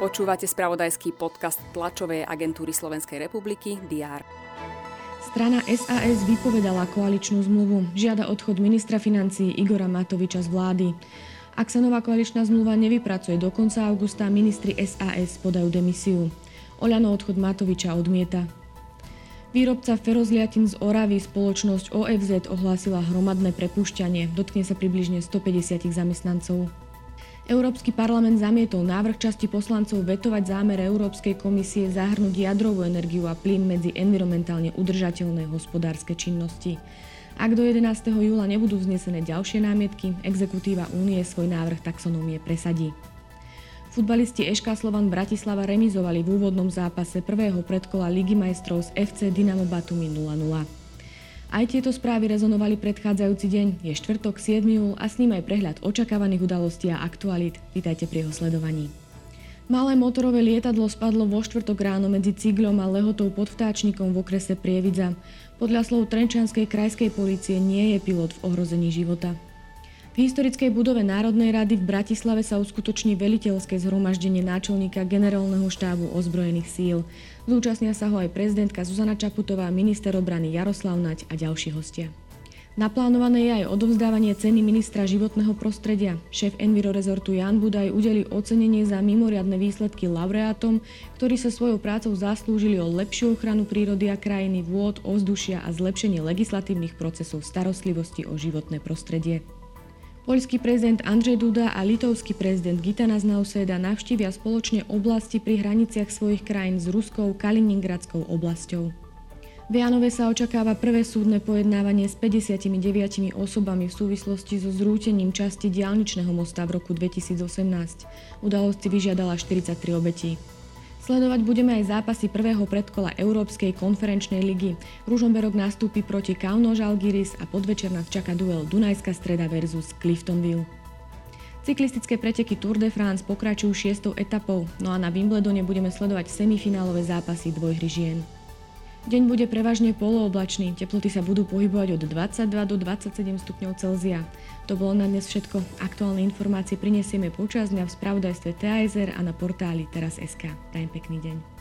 Počúvate spravodajský podcast tlačovej agentúry Slovenskej republiky DR. Strana SAS vypovedala koaličnú zmluvu. Žiada odchod ministra financí Igora Matoviča z vlády. Ak sa nová koaličná zmluva nevypracuje do konca augusta, ministri SAS podajú demisiu. Oľano odchod Matoviča odmieta. Výrobca ferozliatin z Oravy spoločnosť OFZ ohlásila hromadné prepušťanie. Dotkne sa približne 150 zamestnancov. Európsky parlament zamietol návrh časti poslancov vetovať zámer Európskej komisie zahrnúť jadrovú energiu a plyn medzi environmentálne udržateľné hospodárske činnosti. Ak do 11. júla nebudú vznesené ďalšie námietky, exekutíva únie svoj návrh taxonómie presadí. Futbalisti Eška Slovan Bratislava remizovali v úvodnom zápase prvého predkola Ligy majstrov z FC Dynamo Batumi 0-0. Aj tieto správy rezonovali predchádzajúci deň. Je štvrtok 7. júl a s ním aj prehľad očakávaných udalostí a aktualít. Vítajte pri jeho sledovaní. Malé motorové lietadlo spadlo vo štvrtok ráno medzi Ciglom a Lehotou pod vtáčnikom v okrese Prievidza. Podľa slov Trenčanskej krajskej policie nie je pilot v ohrození života. V historickej budove Národnej rady v Bratislave sa uskutoční veliteľské zhromaždenie náčelníka generálneho štábu ozbrojených síl. Zúčastnia sa ho aj prezidentka Zuzana Čaputová, minister obrany Jaroslav Nať a ďalší hostia. Naplánované je aj odovzdávanie ceny ministra životného prostredia. Šéf Enviro rezortu Jan Budaj udeli ocenenie za mimoriadne výsledky laureátom, ktorí sa svojou prácou zaslúžili o lepšiu ochranu prírody a krajiny, vôd, ovzdušia a zlepšenie legislatívnych procesov starostlivosti o životné prostredie. Poľský prezident Andrzej Duda a litovský prezident Gitanas Nauseda navštívia spoločne oblasti pri hraniciach svojich krajín s Ruskou Kaliningradskou oblasťou. V Janove sa očakáva prvé súdne pojednávanie s 59 osobami v súvislosti so zrútením časti diálničného mosta v roku 2018. Udalosť vyžiadala 43 obetí. Sledovať budeme aj zápasy prvého predkola Európskej konferenčnej ligy. Ružomberok nastúpi proti Kauno Žalgiris a podvečer nás čaká duel Dunajská streda versus Cliftonville. Cyklistické preteky Tour de France pokračujú šiestou etapou, no a na Wimbledone budeme sledovať semifinálové zápasy dvojhry žien. Deň bude prevažne polooblačný, teploty sa budú pohybovať od 22 do 27 stupňov Celzia. To bolo na dnes všetko. Aktuálne informácie prinesieme počas dňa v spravodajstve TASR a na portáli teraz.sk. Prajem pekný deň.